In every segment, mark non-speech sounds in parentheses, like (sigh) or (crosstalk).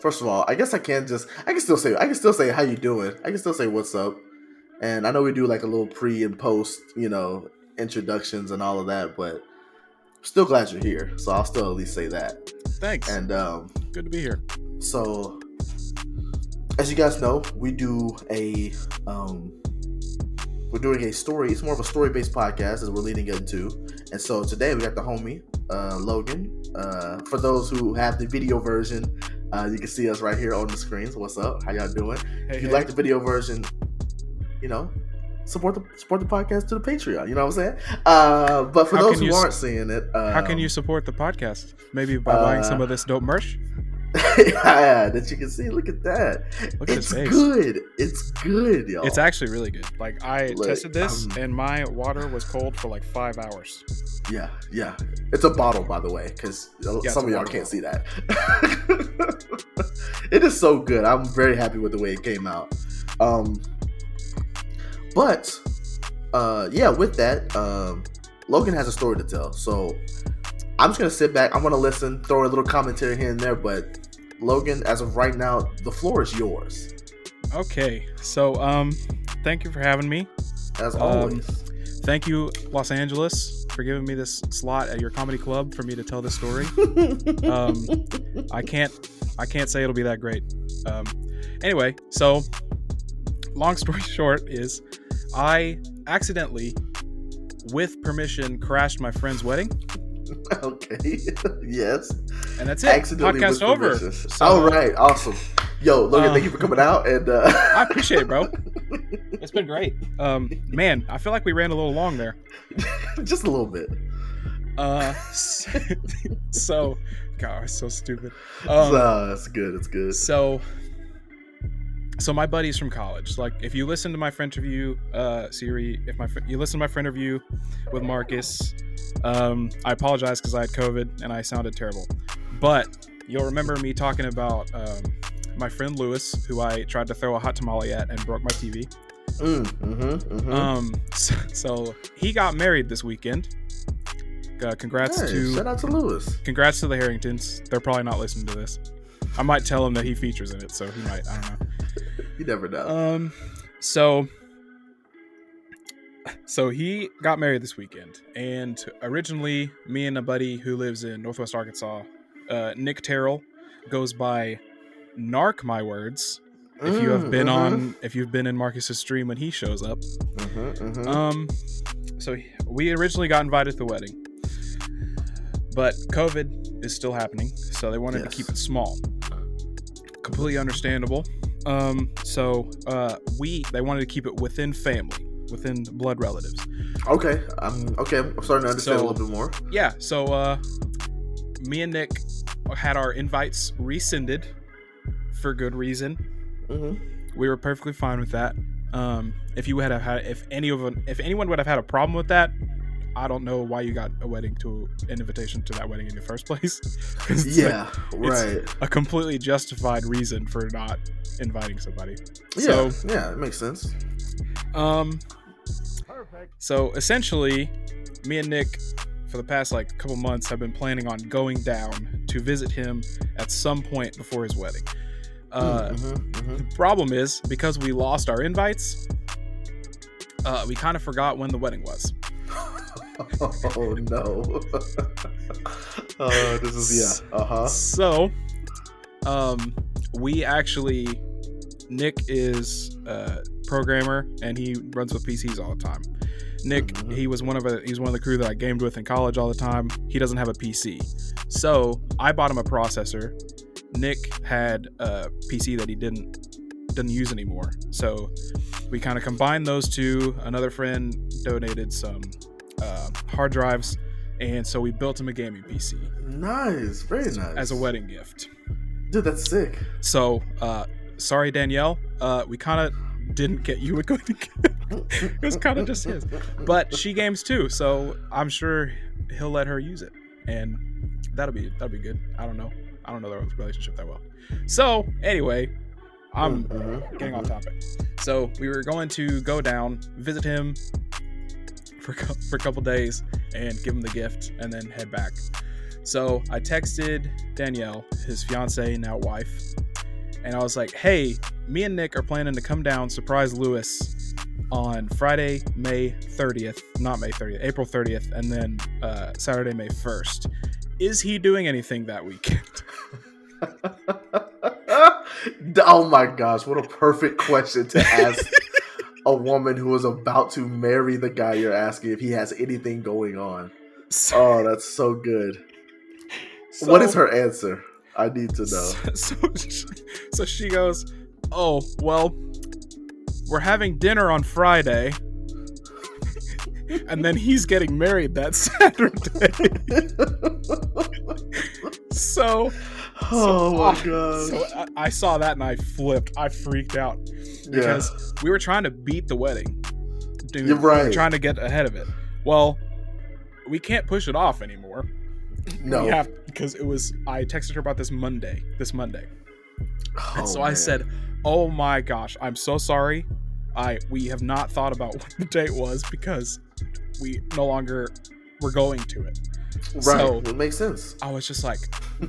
first of all, I guess I can just I can still say I can still say how you doing. I can still say what's up. And I know we do like a little pre and post, you know, introductions and all of that, but still glad you're here. So I'll still at least say that. Thanks. And um good to be here. So as you guys know, we do a um we're doing a story. It's more of a story-based podcast as we're leading into. And so today we got the homie uh, Logan. Uh, for those who have the video version, uh, you can see us right here on the screens. What's up? How y'all doing? Hey, if you hey. like the video version, you know, support the support the podcast to the Patreon. You know what I'm saying? Uh, but for How those who aren't seeing it, um, How can you support the podcast? Maybe by buying some uh, of this dope merch. (laughs) yeah, that you can see. Look at that. Look at it's good. It's good, y'all. It's actually really good. Like I Look, tested this, um, and my water was cold for like five hours. Yeah, yeah. It's a bottle, by the way, because it's some of y'all can't see that. (laughs) it is so good. I'm very happy with the way it came out. Um, but uh, yeah, with that, um, Logan has a story to tell. So I'm just gonna sit back. I'm gonna listen, throw a little commentary here and there. But Logan, as of right now, the floor is yours, Okay, so um, thank you for having me. as Um, always. Thank you, Los Angeles, for giving me this slot at your comedy club for me to tell this story. (laughs) um, I can't, I can't say it'll be that great. Um, anyway, so long story (laughs) short is, I accidentally, with permission, crashed my friend's wedding, (laughs) okay. (laughs) yes. and that's it. accidentally Podcast over. So- All right, awesome. Yo, Logan, Uh, thank you for coming out. And uh, (laughs) I appreciate it, bro. It's been great. Um, man, I feel like we ran a little long there. just a little bit. Uh, so, God, it's so stupid. Um, uh, it's good. It's good. so, so my buddies from college. Like, if you listen to my friend review, uh, Siri, if my fr- you listen to my friend review with Marcus, um, I apologize because I had COVID and I sounded terrible. But you'll remember me talking about um, my friend Lewis, who I tried to throw a hot tamale at and broke my TV. Mm, mm-hmm, mm-hmm. Um, (laughs) so, so he got married this weekend. Uh, congrats Hey, to shout out to Lewis. congrats to the Harringtons. They're probably not listening to this. I might tell him that he features in it, so he might. I don't know. You never know. Um, so so he got married this weekend, and originally, me and a buddy who lives in Northwest Arkansas, uh, Nick Terrell, goes by Narc. My words. If you have Mm, been on, if you've been in Marcus's stream when he shows up, mhm, mhm. um, so we originally got invited to the wedding, but COVID is still happening, so they wanted Yes. to keep it small. Completely understandable. Um, so uh, we they wanted to keep it within family, within blood relatives. okay. I'm, okay. I'm starting to understand So- a little bit more. Yeah. So uh, me and Nick had our invites rescinded for good reason. hmm we were perfectly fine with that. Um, if you had had, if any of if anyone would have had a problem with that, I don't know why you got a wedding to an invitation to that wedding in the first place. (laughs) it's like Yeah. right. a completely justified reason for not inviting somebody. yeah. So, yeah. It makes sense. um, so essentially, me and Nick, for the past like couple months, have been planning on going down to visit him at some point before his wedding. Uh, Mhm, mhm. The problem is because we lost our invites, uh, we kind of forgot when the wedding was. (laughs) Oh no. (laughs) oh, this is yeah. Uh huh. So, um, we actually, Nick is a programmer and he runs with PCs all the time. Nick, Mhm. he was one of a, he's one of the crew that I gamed with in college all the time. He doesn't have a PC, so I bought him a processor. Nick had a PC that he didn't didn't use anymore, so we kind of combined those two. Another friend donated some uh, hard drives, and so we built him a gaming PC Nice. Very nice. as a wedding gift. Dude, that's sick. So, uh, sorry, Danielle. Uh, we kind of didn't get you a good gift. (laughs) it was kind of just his. But she games too, so I'm sure he'll let her use it, and that'll be that'll be good. I don't know. I don't know their relationship that well. So anyway, I'm Mhm. getting off topic. So we were going to go down, visit him for for a couple days, and give him the gift, and then head back. So I texted Danielle, his fiance now wife, and I was like, "Hey, me and Nick are planning to come down surprise Lewis on Friday, May 30th, not May 30th, April 30th, and then uh, Saturday, May 1st. Is he doing anything that weekend?" (laughs) (laughs) oh my gosh, what a perfect question to ask (laughs) a woman who is about to marry the guy you're asking if he has anything going on. So, Oh, that's so good. so- what is her answer? I need to know. (laughs) So, so, she, so she goes, "Oh well, we're having dinner on Friday." And then he's getting married that (laughs) Saturday. so, oh my god! so. I, I saw that and I flipped. I freaked out yeah. because we were trying to beat the wedding. Dude, You're We were trying to get ahead of it. Well, we can't push it off anymore. No. We have because it was. I texted her about this Monday. This Monday. Oh, And so I said, "Oh my gosh, I'm so sorry. I we have not thought about (laughs) what the date was because we no longer were going to it." right. so- it makes sense. I was just like,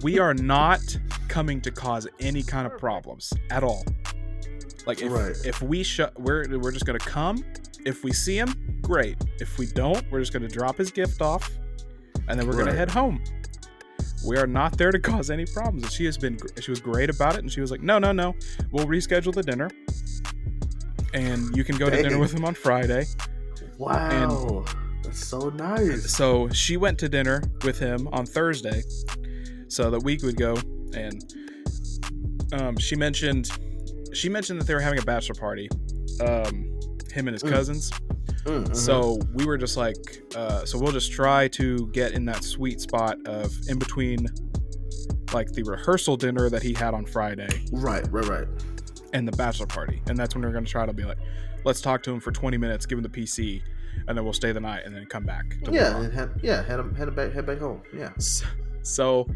"We are not coming to cause any kind of problems at all. Like if Right. if we sh- we're we're just gonna come. If we see him, great. If we don't, we're just gonna drop his gift off, and then we're gonna head home." We are not there to (laughs) cause any problems. And she has been, she was great about it. And she was like, no, no, no, we'll reschedule the dinner. And you can go to dinner with him on Friday. Wow. that's so nice. So she went to dinner with him on Thursday so that we could go. And um, she mentioned, she mentioned that they were having a bachelor party, um, him and his Mm. cousins. Mm, mhm. So we were just like, uh, so we'll just try to get in that sweet spot of in between like the rehearsal dinner that he had on Friday right, right, right. and the bachelor party. And that's when we're going to try to be like, let's talk to him for 20 minutes, give him the PC, and then we'll stay the night and then come back. Yeah, and head, yeah, head, him- head back, head back home. Yeah. So,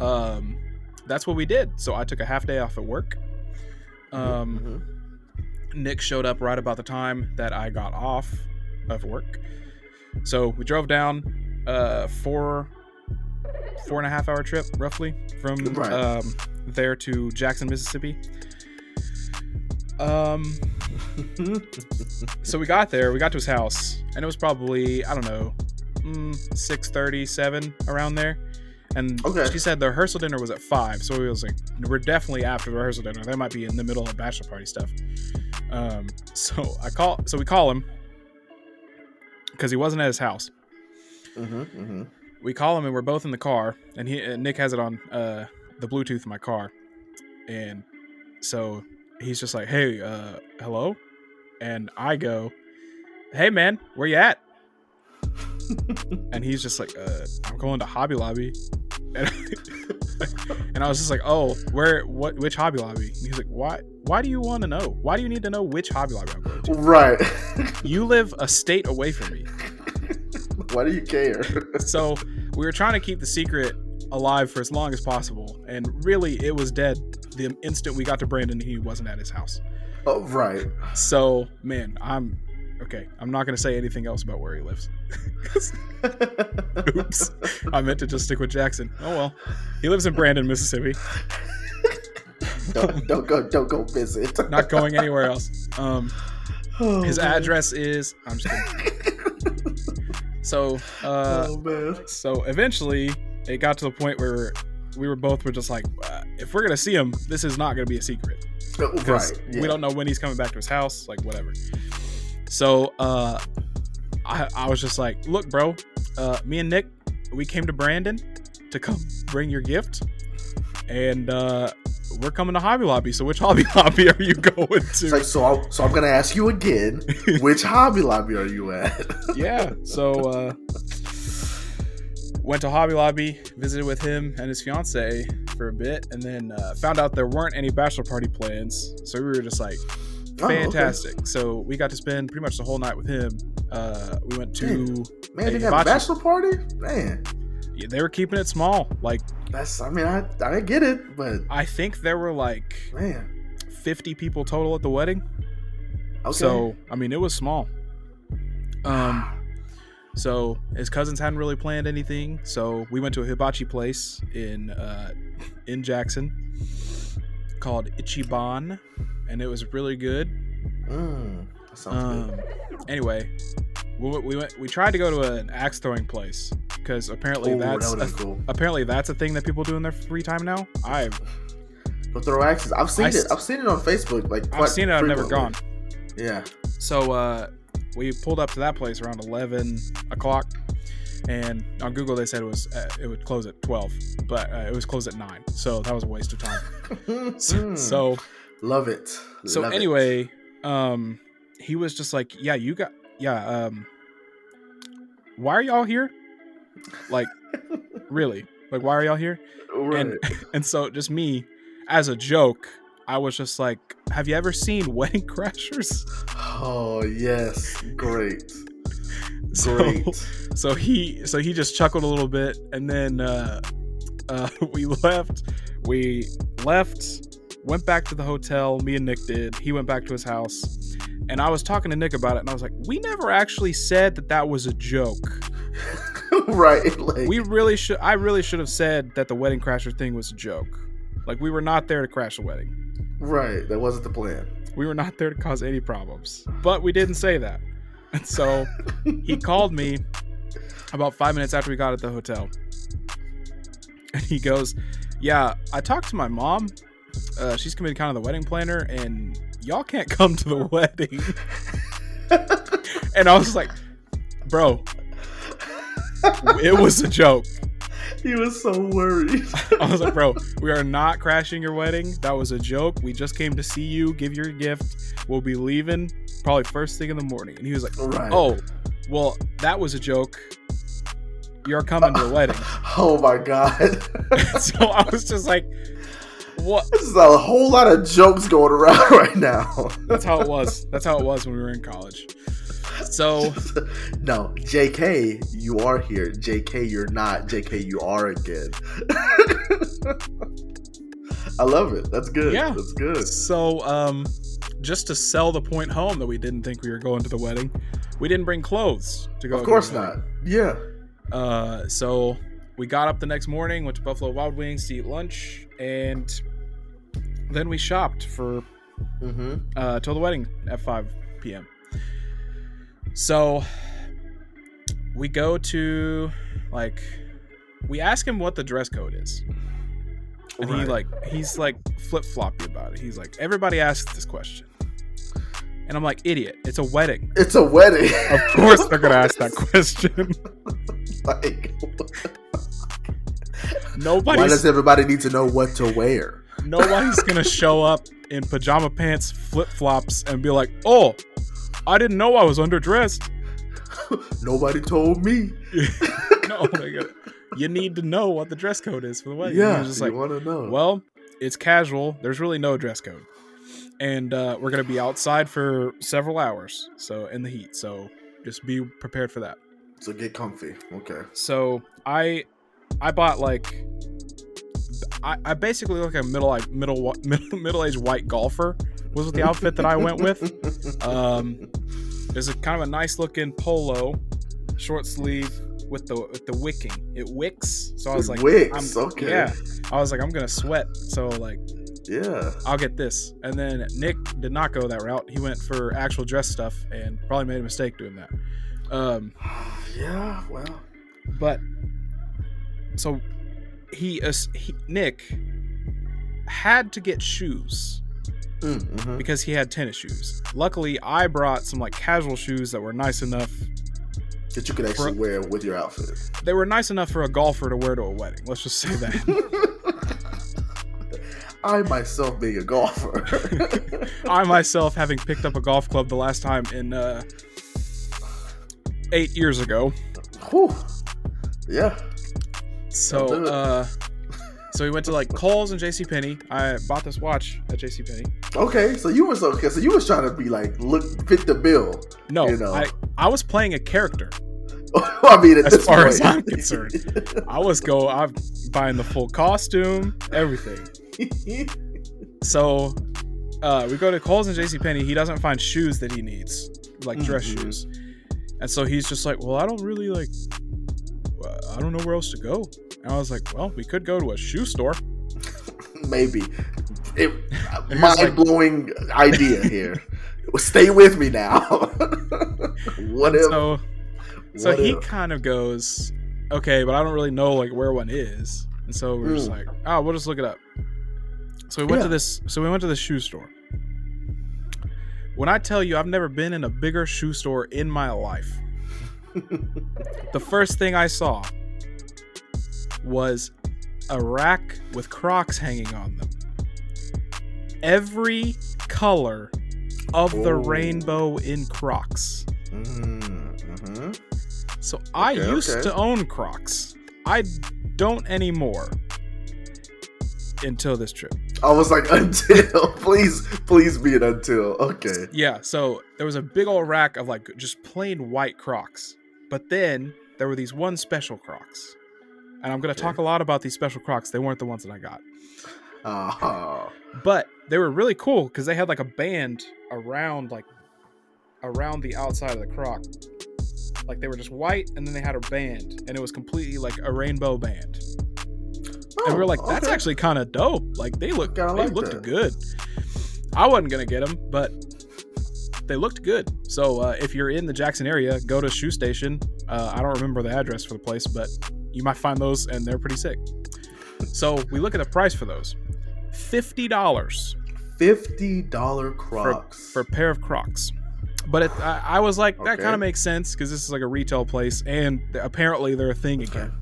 um, that's what we did. So I took a half day off at work. Um, Mhm. Nick showed up right about the time that I got off of work. So we drove down uh four four and a half hour trip roughly from Right. um there to Jackson, Mississippi. Um so we got there, we got to his house, and it was probably, I don't know, mm, 6.30, 7 around there. And Okay. she said the rehearsal dinner was at 5, so we was like, we're definitely after the rehearsal dinner. They might be in the middle of bachelor party stuff. Um, (laughs) so I call, so we call him because he wasn't at his house. Mhm, mhm. We call him and we're both in the car, and he and Nick has it on uh, the Bluetooth in my car, and so he's just like, "Hey, uh, hello," and I go, "Hey, man, where you at?" (laughs) and he's just like, uh, "I'm going to Hobby Lobby," and, (laughs) and I was just like, "Oh, where? What? Which Hobby Lobby?" And he's like, "Why? Why do you want to know? Why do you need to know which Hobby Lobby I'm going to? Right. You live a state away from me." (laughs) Why do you care? so we were trying to keep the secret alive for as long as possible and really it was dead the instant we got to brandon he wasn't at his house oh, right. so man i'm okay i'm not going to say anything else about where he lives. (laughs) oops i meant to just stick with jackson oh well he lives in brandon mississippi don't, don't go. Don't go visit. not going anywhere else um Oh, his man. address is i'm just kidding so uh oh. So eventually, it got to the point where we were both were just like, uh, if we're gonna see him, this is not gonna be a secret Oh, because we don't know when he's coming back to his house, like whatever. So uh, I, I was just like, look, bro, uh, me and Nick, we came to Brandon to come bring your gift, and uh, we're coming to Hobby Lobby. So which (laughs) Hobby Lobby are you going to? like, so, I'm, so I'm gonna ask you again. (laughs) Which Hobby Lobby are you at? (laughs) yeah. So uh, went to Hobby Lobby, visited with him and his fiance for a bit, and then uh, found out there weren't any bachelor party plans. So we were just like, Oh, okay. fantastic. So we got to spend pretty much the whole night with him. Uh, we went to Man, Hey, they a bachelor party. Man, yeah, they were keeping it small. Like that's. I mean, I I get it, but I think there were like man. 50 people total at the wedding. Okay. So I mean, it was small. Um. (sighs) So his cousins hadn't really planned anything, so we went to a hibachi place in uh, in Jackson, called Ichiban, and it was really good. Mm, sounds Um, anyway, we, went- we went. We tried to go to an axe throwing place because apparently good. Oh, that's that a, cool. apparently that's a thing that people do in their free time now. I've Go throw axes. I've seen I it. I've seen it on Facebook. Like I've seen it. I've never gone. Yeah. So uh, we pulled up to that place around eleven o'clock, and on Google they said it was uh, it would close at twelve, but uh, it was closed at nine. So that was a waste of time. (laughs) (laughs) So, so love it. so Love it. anyway, um, he was just like, "Yeah, you got yeah. Um, why are y'all here? Like, (laughs) really? Like, why are y'all here?" right. and- (laughs) And so just me, as a joke, I was just like, "Have you ever seen (laughs) Wedding Crashers?" oh yes, great, So- great. So he so he just chuckled a little bit, and then uh, uh, we left. We left, went back to the hotel. Me and Nick did. He went back to his house, and I was talking to Nick about it, and I was like, "We never actually said that that was a joke. (laughs) right. Like We really should. I really should have said that the wedding crasher thing was a joke. Like we were not there to crash a wedding. right. That wasn't the plan. We were not there to cause any problems. But we didn't say that. And so he (laughs) called me about five minutes after we got at the hotel. And he goes, Yeah, I talked to my mom. Uh, she's be kind of the wedding planner, and y'all can't come to the (laughs) wedding. and I was like, Bro, it was a joke. he was so worried. (laughs) I was like, Bro, we are not crashing your wedding. That was a joke. We just came to see you, give your gift. We'll be leaving probably first thing in the morning. And he was like, right. Oh, well, that was a joke. You're coming to the wedding. (laughs) Oh my god. so I was just like, what? This is a whole lot of jokes going around (laughs) right now. That's how it was. That's how it was when we were in college. So (laughs) no, JK, you are here. JK, you're not. JK, you are again. (laughs) I love it. That's good. Yeah. That's good. so um just to sell the point home that we didn't think we were going to the wedding, we didn't bring clothes to go. Of course not. Yeah. Uh, so we got up the next morning, went to Buffalo Wild Wings to eat lunch, and then we shopped for Mm-hmm. uh, till the wedding at 5 p.m. So we go to like we ask him what the dress code is. And he like he's like flip floppy about it. He's like, everybody asks this question. And I'm like, idiot, it's a wedding. It's a wedding. Of course they're gonna ask that question. (laughs) like, Nobody why does everybody need to know what to wear? Nobody's gonna show up in pajama pants, flip flops, and be like, "Oh, I didn't know I was underdressed." (laughs) Nobody told me. (laughs) no, (laughs) you need to know what the dress code is for the wedding. Yeah, just you like, want to know. well, it's casual. There's really no dress code, and uh, we're gonna be outside for several hours, so in the heat. So just be prepared for that. so get comfy. Okay. So I, I bought like. I, I basically look like a middle middle (laughs) middle middle aged white golfer was the outfit that I went with. Um, there's a kind of a nice looking polo, short sleeve with the with the wicking. It wicks, so I was It like, wicks, I'm- okay. Yeah, I was like, I'm gonna sweat, so like, yeah. I'll get this. And then Nick did not go that route. He went for actual dress stuff and probably made a mistake doing that. Um, (sighs) Yeah. Well. but so he, uh, he Nick had to get shoes Mm, mhm. because he had tennis shoes. Luckily, I brought some like casual shoes that were nice enough That you could actually wear with your outfit. they were nice enough for a golfer to wear to a wedding. Let's just say that. (laughs) I myself being a golfer. (laughs) I myself, having picked up a golf club the last time in uh, eight years ago. Whew. Yeah. So, Don't do it. uh, so we went to like Kohl's and J.C. Penney. I bought this watch at J.C. Penney. Okay. So you was okay. So you was trying to be like look fit the bill. No, You know. I I was playing a character. (laughs) I mean, at As this far point. as I'm concerned. I was go. I'm buying the full costume, everything. So, uh, we go to Kohl's and J.C. Penney. He doesn't find shoes that he needs, like dress Mhm. shoes, and so he's just like, "Well, I don't really like. I don't know where else to go." And I was like, "Well, we could go to a shoe store." (laughs) Maybe it, (laughs) mind blowing idea here. Stay with me now. (laughs) what if? so so what he if? kind of goes, okay, but I don't really know like where one is, and so we're just Mm. like, oh, we'll just look it up. So we went to this. So we went to this shoe store. When I tell you, I've never been in a bigger shoe store in my life. the first thing I saw was a rack with Crocs hanging on them. Every color of the Oh. rainbow in Crocs. Mm-hmm. So I used okay. to own Crocs. I don't anymore. Until this trip. I was like, (laughs) until please, please be an until. Okay. Yeah, so there was a big old rack of like just plain white Crocs. But then there were these one special Crocs. And I'm going to talk a lot about these special Crocs. They weren't the ones that I got. Oh, But they were really cool because they had like a band around like around the outside of the Croc. Like they were just white and then they had a band and it was completely like a rainbow band. and we were like, "That's Oh, okay. actually kind of dope. Like they look, they like looked that. good." I wasn't gonna get them, but they looked good. So uh, if you're in the Jackson area, go to Shoe Station. Uh, I don't remember the address for the place, but you might find those, and they're pretty sick. So we look at the price for those: fifty dollars fifty dollar for, Crocs for a pair of Crocs. But it, I, I was like, that Okay. kind of makes sense because this is like a retail place, and apparently they're a thing again.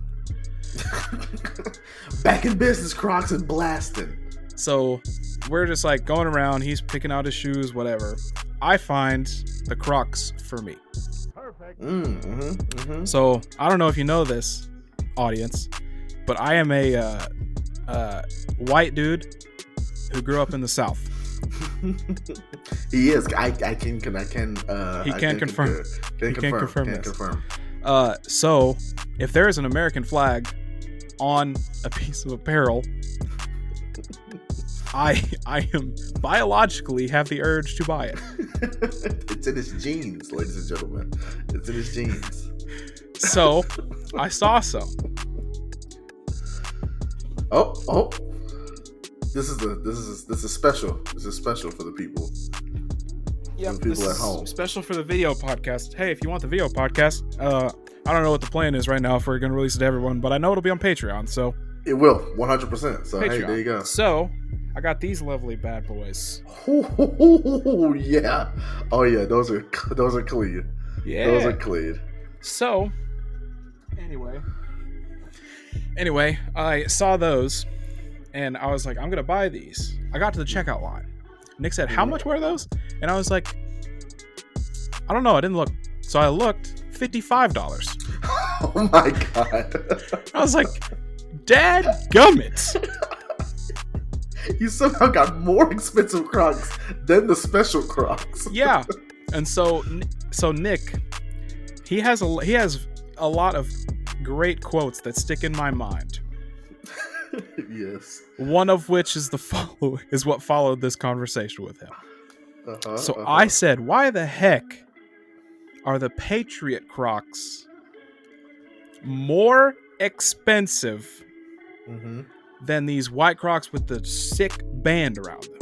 (laughs) Back in business, Crocs and blasting. So we're just like going around. He's picking out his shoes, whatever. I find the Crocs for me. Mm, mm-hmm, mm-hmm. So I don't know if you know this, audience, but I am a uh, uh, white dude who grew up in the South. (laughs) he is. I, I can. can I can. Uh, He I can confirm. concur. Can He can confirm. confirm Can this. confirm. Uh, so if there is an American flag on a piece of apparel, (laughs) I I am biologically have the urge to buy it. (laughs) it's in his jeans, ladies and gentlemen. It's in his jeans. So I saw some. Oh, oh. This is the this is this is special. This is special for the people. The people this at is home. Special for the video podcast. Hey, if you want the video podcast, uh, I don't know what the plan is right now if we're gonna release it to everyone, but I know it'll be on Patreon. So It will, one hundred percent. So Patreon. hey, there you go. So I got these lovely bad boys. Oh (laughs) yeah. Oh yeah, those are those are clean. Yeah. Those are clean. So anyway, anyway, I saw those, and I was like, I'm gonna buy these. I got to the checkout line. Nick said, "How much were those?" And I was like, "I don't know. I didn't look." So I looked, fifty-five dollars. (laughs) Oh my god. I was like, "Dad, gummit!" (laughs) you somehow got more expensive Crocs than the special Crocs. Yeah. (laughs) And so, so Nick, he has a he has a lot of great quotes that stick in my mind. (laughs) yes. One of which is the (laughs) follow is what followed this conversation with him. Uh-huh, So uh-huh. I said, "Why the heck are the Patriot Crocs more expensive Mhm. than these white Crocs with the sick band around them?"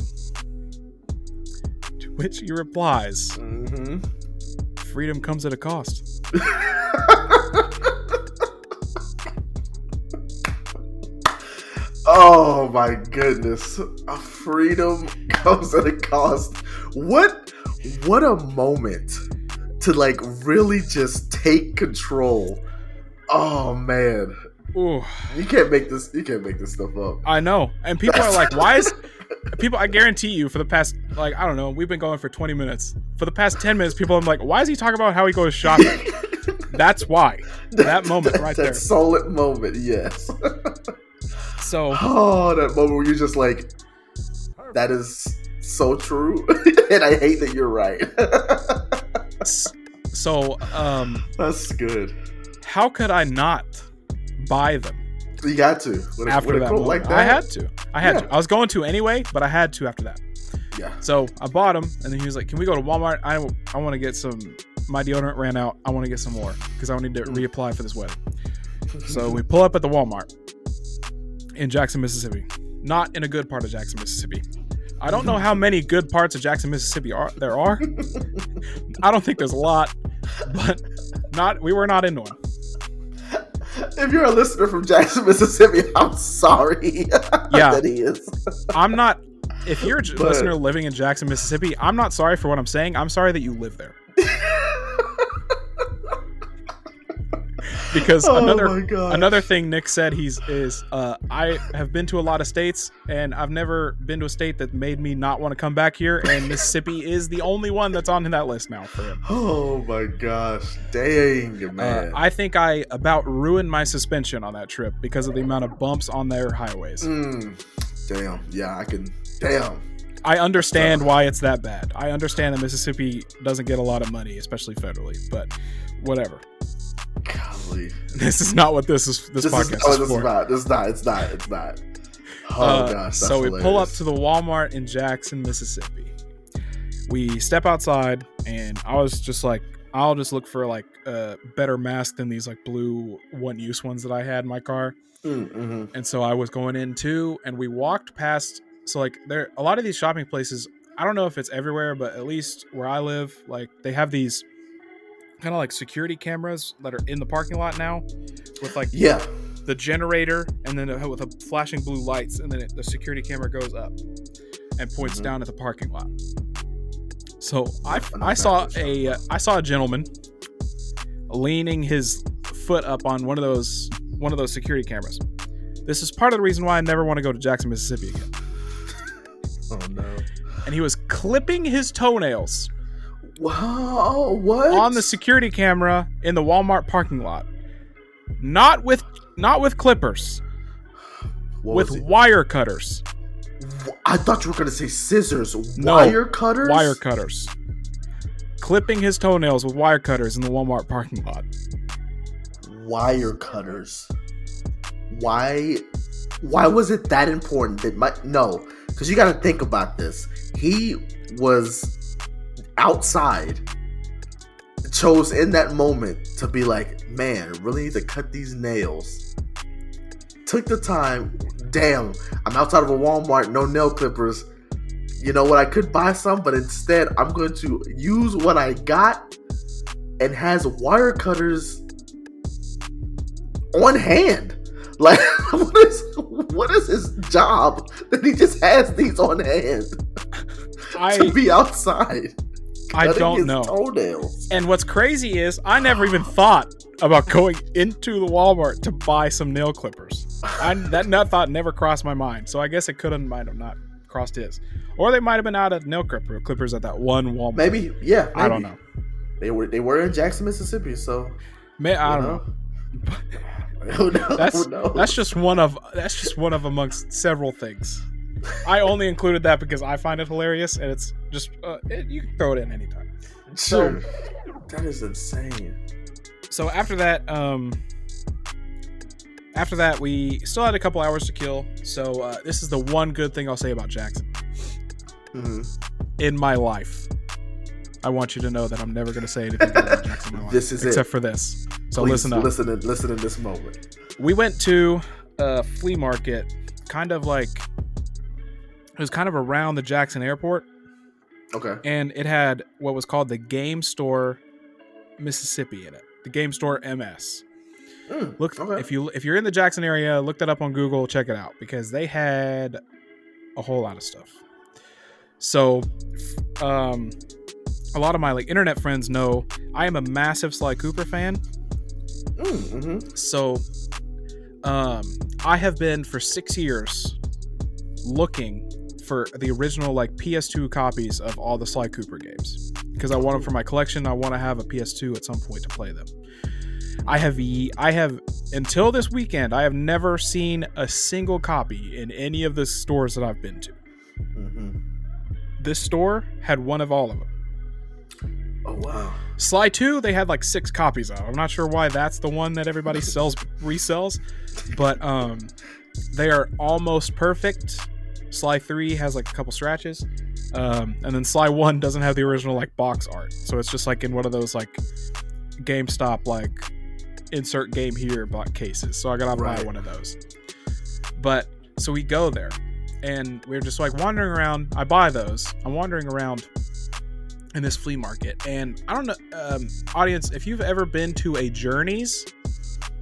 To which he replies, Mhm. "Freedom comes at a cost." (laughs) oh my goodness. Freedom comes at a cost. What what a moment to like really just take control. Oh man. Ooh, You can't make this you can't make this stuff up. I know. And people are like, "Why is?" People, I guarantee you, for the past like I don't know, we've been going for twenty minutes. For the past ten minutes, people are like, "Why is he talking about how he goes shopping?" (laughs) That's why. That moment right that there. solid moment, yes. (laughs) So (laughs) Oh, that moment where you're just like, that is so true, and I hate that you're right. so um That's good. how could I not buy them You got to a- after a that moment? like that. I had to. I had Yeah. to. I was going to anyway, but I had to after that. Yeah. So I bought them, and then he was like, "Can we go to Walmart? I I want to get some. My deodorant ran out. I want to get some more because I need to Mm. reapply for this wedding." (laughs) So we pull up at the Walmart in Jackson, Mississippi. not in a good part of Jackson, Mississippi. I don't know how many good parts of Jackson, Mississippi are there are. (laughs) I don't think there's a lot, but not we were not in one. If you're a listener from Jackson, Mississippi, I'm sorry. (laughs) Yeah. that he is. I'm not. If you're a But- listener living in Jackson, Mississippi, I'm not sorry for what I'm saying. I'm sorry that you live there. (laughs) Because oh another another thing Nick said he's is uh, I have been to a lot of states and I've never been to a state that made me not want to come back here and Mississippi (laughs) is the only one that's on that list now for him. Oh my gosh. Dang, Uh, man. I think I about ruined my suspension on that trip because of the amount of bumps on their highways. Mm, damn. Yeah, I can. Damn. I understand why it's that bad. I understand that Mississippi doesn't get a lot of money, especially federally, but whatever. Golly. (laughs) This is not what this is. This, This podcast is, oh, is this for. is not. This is not. It's not. It's not. Oh Uh, gosh. so that's we pull up to the Walmart in Jackson, Mississippi. We step outside, and I was just like, I'll just look for like a better mask than these like blue one-use ones that I had in my car. Mm, mhm. And so I was going in too, and we walked past. So like there, a lot of these shopping places. I don't know if it's everywhere, but at least where I live, like they have these kind of like security cameras that are in the parking lot now, with like Yeah. the generator and then it- with a flashing blue lights and then it, the security camera goes up and points Mhm. down at the parking lot so i, I saw a uh, i saw a gentleman leaning his foot up on one of those one of those security cameras this is part of the reason why i never want to go to jackson mississippi again (laughs) Oh no. and he was clipping his toenails Wow. What? on the security camera in the walmart parking lot not with not with clippers What with wire cutters I thought you were gonna say scissors. No. Wire cutters. wire cutters. Clipping his toenails with wire cutters in the Walmart parking lot. Wire cutters. Why? Why was it that important? That my no, because you got to think about this. He was outside. Chose in that moment to be like, man, really need to cut these nails. Took the time. Damn, I'm outside of a Walmart, no nail clippers. You know what? I could buy some, but instead, I'm going to use what I got and has wire cutters on hand. (laughs) Like, what is what is his job that he just has these on hand (laughs) to I be outside? I don't know. Toenails. And what's crazy is I never even thought about going into the Walmart to buy some nail clippers. I that not thought never crossed my mind. So I guess it could have might have not crossed his. Or they might have been out of nail clipper clippers at that one Walmart. Maybe, yeah. I don't know. They were they were in Jackson, Mississippi, so May, I don't know. (laughs) Who knows? That's Who knows? that's just one of that's just one of amongst several things. (laughs) I only included that because I find it hilarious, and it's just uh, it, you can throw it in anytime. sure. That is insane. So after that, um, after that, we still had a couple hours to kill. So uh, this is the one good thing I'll say about Jackson hmm in my life. I want you to know that I'm never going to say anything about Jackson in my (laughs) life, This is it. except for this. So Please listen up. Listen, in, listen in this moment. we went to a flea market, kind of like it was kind of around the Jackson airport, Okay. and it had what was called the Game Store Mississippi in it. The Game Store MS. Mm, Look okay. if you if you're in the Jackson area, look that up on Google, check it out because they had a whole lot of stuff. So, um, a lot of my like internet friends know I am a massive Sly Cooper fan. Mm, mhm. So, um, I have been for six years looking for the original like PS2 copies of all the Sly Cooper games because I want them for my collection. I want to have a PS2 at some point to play them. I have I have until this weekend I have never seen a single copy in any of the stores that I've been to. Mhm. This store had one of all of them. Oh wow. Sly 2, they had like six copies of. I'm not sure why that's the one that everybody sells resells, but um they are almost perfect. Sly 3 has like a couple scratches. Um, and then Sly 1 doesn't have the original like box art. So it's just like in one of those like GameStop like insert game here box cases. So I gotta buy one of those. But so we go there and we are just like wandering around. I buy those. I'm wandering around in this flea market, and I don't know, um, audience, if you've ever been to a Journeys,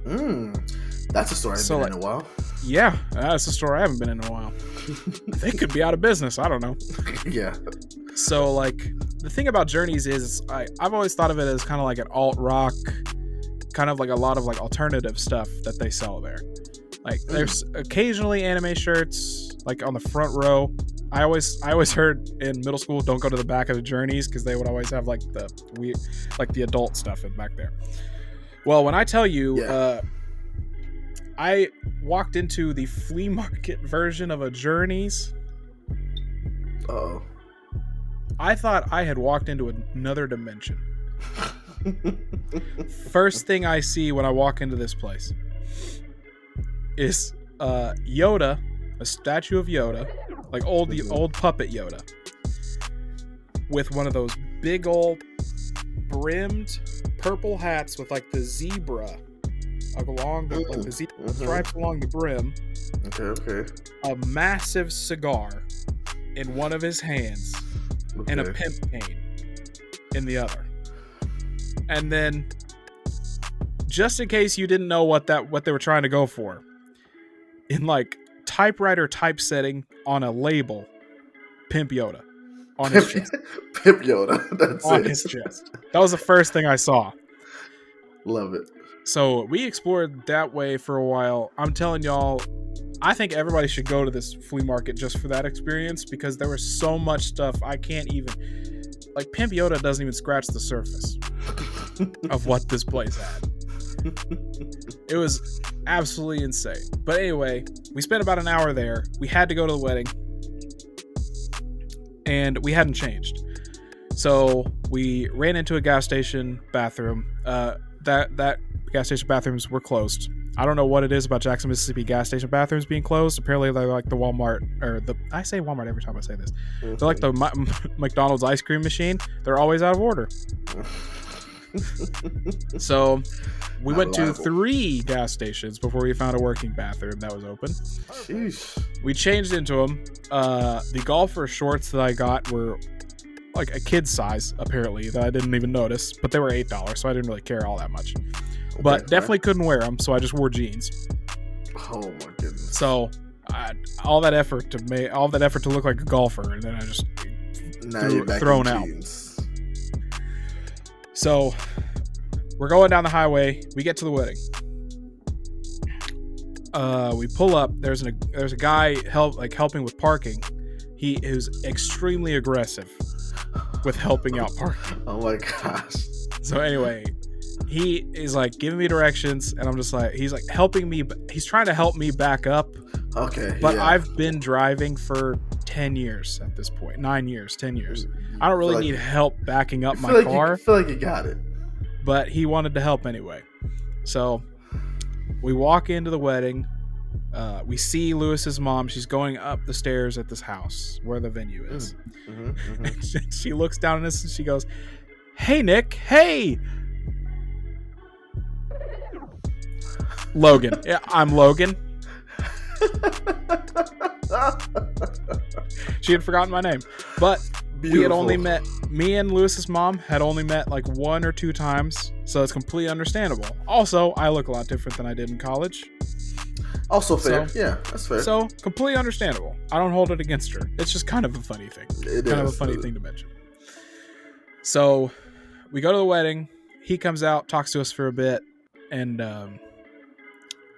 Mm, that's a story I've So, been in like- a while. Yeah, that's a store I haven't been in a while. (laughs) they could be out of business. I don't know. yeah. So like the thing about Journeys is I I've always thought of it as kind of like an alt rock, kind of like a lot of like alternative stuff that they sell there. Like there's occasionally anime shirts like on the front row. I always I always heard in middle school don't go to the back of the Journeys because they would always have like the we like the adult stuff in back there. Well, when I tell you, Yeah. uh, I walked into the flea market (laughs) version of a Journeys. Oh. I thought I had walked into another dimension. (laughs) First thing I see when I walk into this place is uh, Yoda, a statue of Yoda, like old the Mhm. old puppet Yoda, with one of those big old brimmed purple hats with like the zebra along the, like the zebra Mhm. stripes along the brim, Okay, okay. a massive cigar in one of his hands, okay. and a pimp cane in the other. And then just in case you didn't know what that what they were trying to go for, in like typewriter typesetting on a label, Pimp Yoda on his chest. (laughs) Pip Yoda. (laughs) That's on it. his chest. That was the first thing I saw. Love it. So we explored that way for a while. I'm telling y'all, I think everybody should go to this flea market just for that experience because there was so much stuff I can't even like Pimp Yoda doesn't even scratch the surface of what this place had. It was absolutely insane. But anyway, we spent about an hour there. We had to go to the wedding. And we hadn't changed. So we ran into a gas station bathroom. Uh, that that gas station bathrooms were closed. I don't know what it is about Jackson, Mississippi gas station bathrooms being closed. Apparently, they're like the Walmart or the I say Walmart every time I say this. They're like the Mi- (laughs) McDonald's ice cream machine. They're always out of order. (laughs) So we Not went to three gas stations before we found a working bathroom that was open. We changed into them. Uh, the golfer shorts that I got were like a kid's size, apparently, that I didn't even notice, but they were eight dollars, so I didn't really care all that much. But definitely couldn't wear them, so I just wore jeans. Oh my goodness. So I, all that effort to make all that effort to look like a golfer, and then I just threw- thrown out. jeans. So we're going down the highway. We get to the wedding. Uh, we pull up. There's an there's a guy help like helping with parking. He is extremely aggressive with helping out parking. (laughs) Oh my gosh. So anyway, he is like giving me directions, and I'm just like he's like helping me. He's trying to help me back up, Okay. but yeah. I've been driving for ten years at this point, nine years, ten years. I don't really like- need help backing up my like car You, feel like you got it. but he wanted to help anyway. So we walk into the wedding. Uh, we see Lewis's mom. She's going up the stairs at this house where the venue is. hmm hmm (laughs) she looks down at us and she goes, "Hey Nick, hey." Logan. Yeah, I'm Logan. She had forgotten my name. But we had only met me and Lewis's mom had only met like one or two times, so it's completely understandable. Also, I look a lot different than I did in college, Also fair. So- yeah, that's fair. so completely understandable. I don't hold it against her. It's just kind of a funny thing, It kind of a funny thing to mention. So we go to the wedding. He comes out, talks to us for a bit, and um,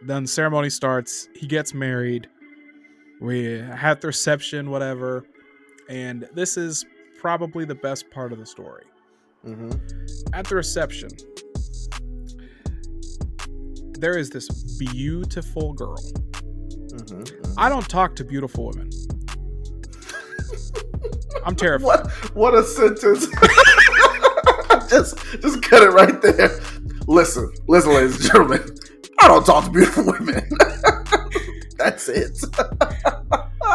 then the ceremony starts. He gets married. We had the reception, whatever, and this is probably the best part of the story. hmm at the reception, there is this beautiful girl. hmm I don't talk to beautiful women. I'm (laughs) terrified. What? What a sentence! (laughs) just, just cut it right there. Listen, listen, ladies and gentlemen. I don't talk to beautiful women. (laughs) That's it. (laughs)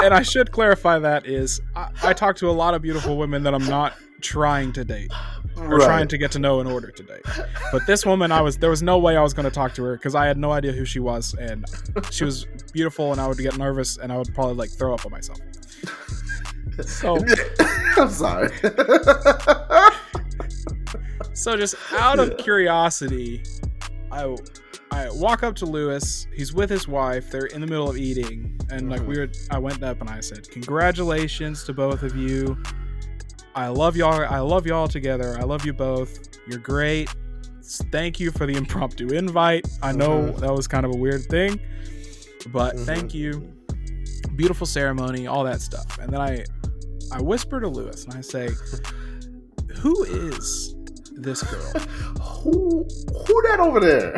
And I should clarify that is I, I talk to a lot of beautiful women that I'm not trying to date. or Right. trying to get to know in order to date. But this woman, I was there was no way I was going to talk to her because I had no idea who she was, and she was beautiful, and I would get nervous, and I would probably like throw up on myself. So, (laughs) I'm sorry. so just out of curiosity, I I walk up to Lewis. He's with his wife. They're in the middle of eating, and like we were, I went up and I said, "Congratulations to both of you. I love y'all. I love y'all together. I love you both. You're great. Thank you for the impromptu invite. I know Mhm. that was kind of a weird thing, but thank Mhm. you. Beautiful ceremony, all that stuff." And then I, I whisper to Lewis and I say, (laughs) "Who is this girl?" (laughs) Who who that over there?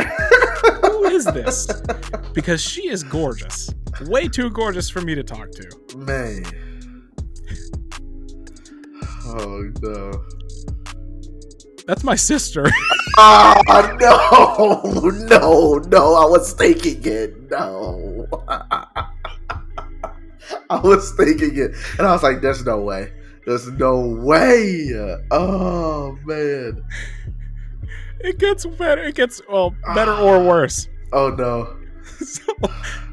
Who is (laughs) this? Because she is gorgeous. Way too gorgeous for me to talk to. Man. Oh no. That's my sister. (laughs) Ah no no no I was thinking it. No. I was thinking it. And I was like, there's no way. There's no way. Oh man. it gets better. It gets, well, better or worse. Oh no. (laughs) So,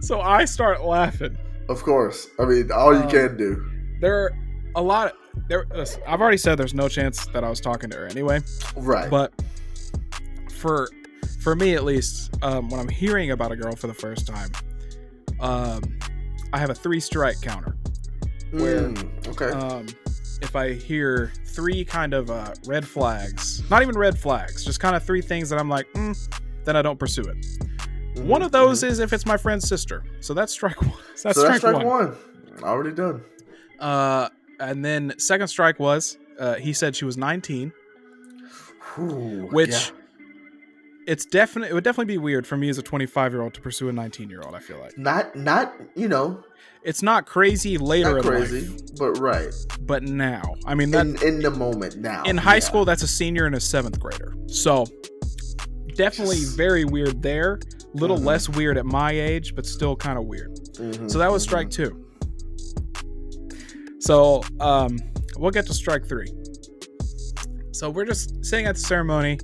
so I start laughing. Of course. I mean all you Um, can do. There are a lot of, there, listen, I've already said there's no chance that I was talking to her anyway. Right. But for for me at least, um, when I'm hearing about a girl for the first time, um, I have a three strike counter. where, Mm, okay. um, if I hear three kind of uh, red flags, not even red flags, just kind of three things that I'm like, mm, then I don't pursue it. Mhm, One of those mhm. is if it's my friend's sister. So that's strike one. (laughs) That's so strike, that's strike one. one. Already done. Uh, and then second strike was uh, he said she was 19, Whew, which yeah. it's definitely it would definitely be weird for me as a 25 year old to pursue a 19 year old. I feel like not not you know it's not crazy later not in crazy, life, but right. But now. I mean that in in the moment now. in high yeah. school that's a senior and a seventh grader. So definitely Just- very weird there. Little Mhm. less weird at my age but still kind of weird. Mhm, so that was strike two. So um we'll get to strike three. So we're just sitting at the ceremony.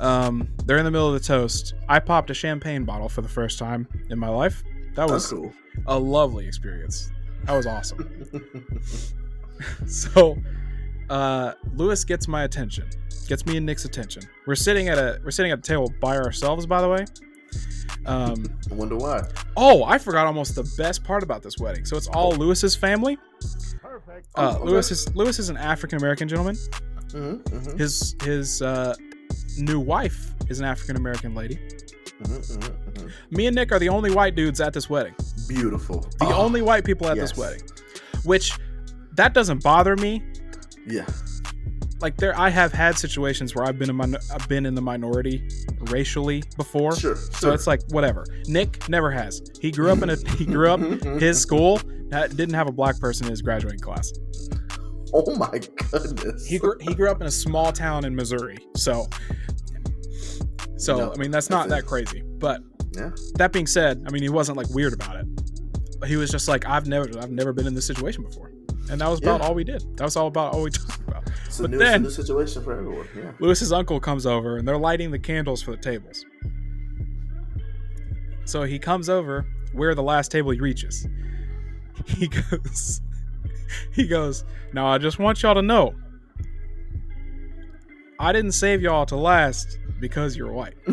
Um they're in the middle of the toast. I popped a champagne bottle for the first time in my life that That's was cool. a lovely experience. That was awesome. (laughs) (laughs) So uh lewis gets my attention gets me and nick's attention. We're sitting at a we're sitting at a table by ourselves by the way. Um I wonder why. oh i forgot almost the best part about this wedding. So it's all lewis's family. Perfect. uh Oh, lewis okay. is lewis is an african american gentleman. Mhm, mhm, his his uh new wife is an african american lady mhm, mhm, mhm. me and nick are the only white dudes at this wedding Beautiful. the Oh, only white people at yes. this wedding which that doesn't bother me Yeah. like there i have had situations where i've been a min- i've been in the minority racially before Sure. so sure. it's like whatever nick never has he grew up in a he grew up (laughs) his school that didn't have a black person in his graduating class Oh my goodness. he grew, he grew up in a small town in missouri so so No, i mean that's not that crazy but Yeah. that being said i mean he wasn't like weird about it he was just like i've never i've never been in this situation before and that was about Yeah. all we did that was all about all we (laughs) talked about It's a new, then- new situation for everyone. Yeah. Lewis's uncle comes over and they're lighting the candles for the tables. So he comes over where the last table he reaches. (laughs) He goes, (laughs) he goes, Now I just want y'all to know I didn't save y'all to last because you're white. (laughs)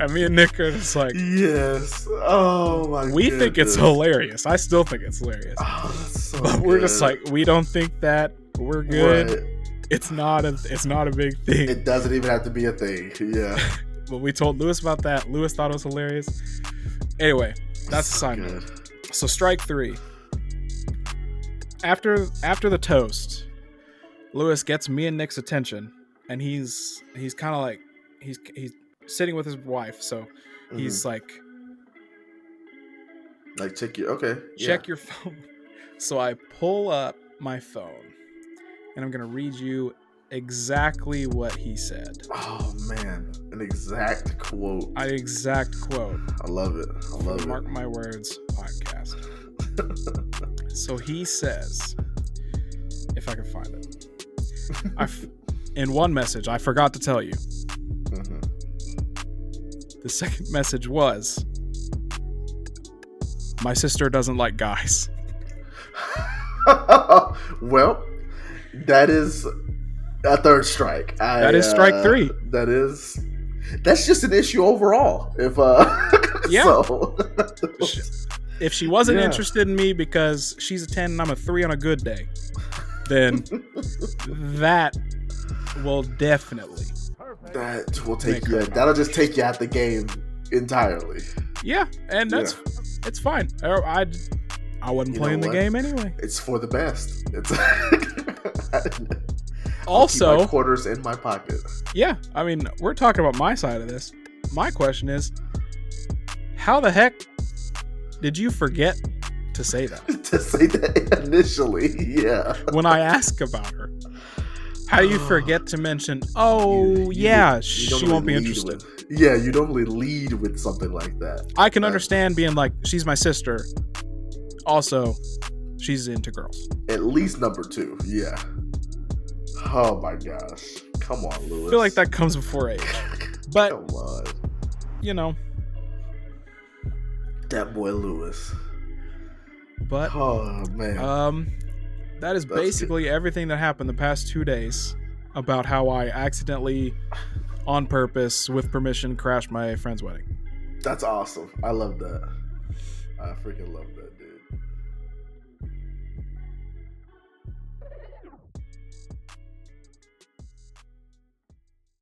And me and Nick are just like, yes. Oh my. God. We think it's hilarious. I still think it's hilarious. Oh, so But we're just like, we don't think that. We're good. Right. It's not a it's not a big thing. It doesn't even have to be a thing. Yeah. (laughs) but we told Lewis about that. Lewis thought it was hilarious. Anyway, that's So note. good. So strike three. After after the toast, Lewis gets me and Nick's attention, and he's he's kind of like he's he's sitting with his wife, so mm-hmm. he's like, like check your okay. check your (laughs) phone. So I pull up my phone, and I'm gonna read you exactly what he said. Oh man, an exact quote. An exact quote. I love it. I love Mark it. Mark my Words podcast. (laughs) So he says, if I can find it. I f- in one message, I forgot to tell you. Mhm. The second message was, "My sister doesn't like guys." (laughs) well, that is a third strike. I, That is strike uh, three. That is. That's just an issue overall. If uh, (laughs) Yeah. so, If she wasn't Yeah. interested in me because she's a ten and I'm a three on a good day, then (laughs) that will definitely, that will take you. her That'll just take you out the game entirely. yeah, and that's it's fine. I I, I wasn't You know playing the game anyway. It's for the best. It's (laughs) I'll keep Also, my quarters in my pocket. Yeah, I mean, we're talking about my side of this. My question is, how the heck did you forget to say that (laughs) to say that initially, yeah. when I ask about her? How do you ah. forget to mention, oh, You- you- yeah, you she normally won't be interested? with- yeah, you don't really lead with something like that. I can understand being like, she's my sister. Also, she's into girls. At least number two, yeah. Oh my gosh. Come on, Lewis. I feel like that comes before age. (laughs) But, you know, That boy Lewis. But Oh man. Um, that is That's good. basically everything that happened the past two days about how I accidentally, on purpose, with permission, crashed my friend's wedding. That's awesome. I love that. I freaking love that, dude.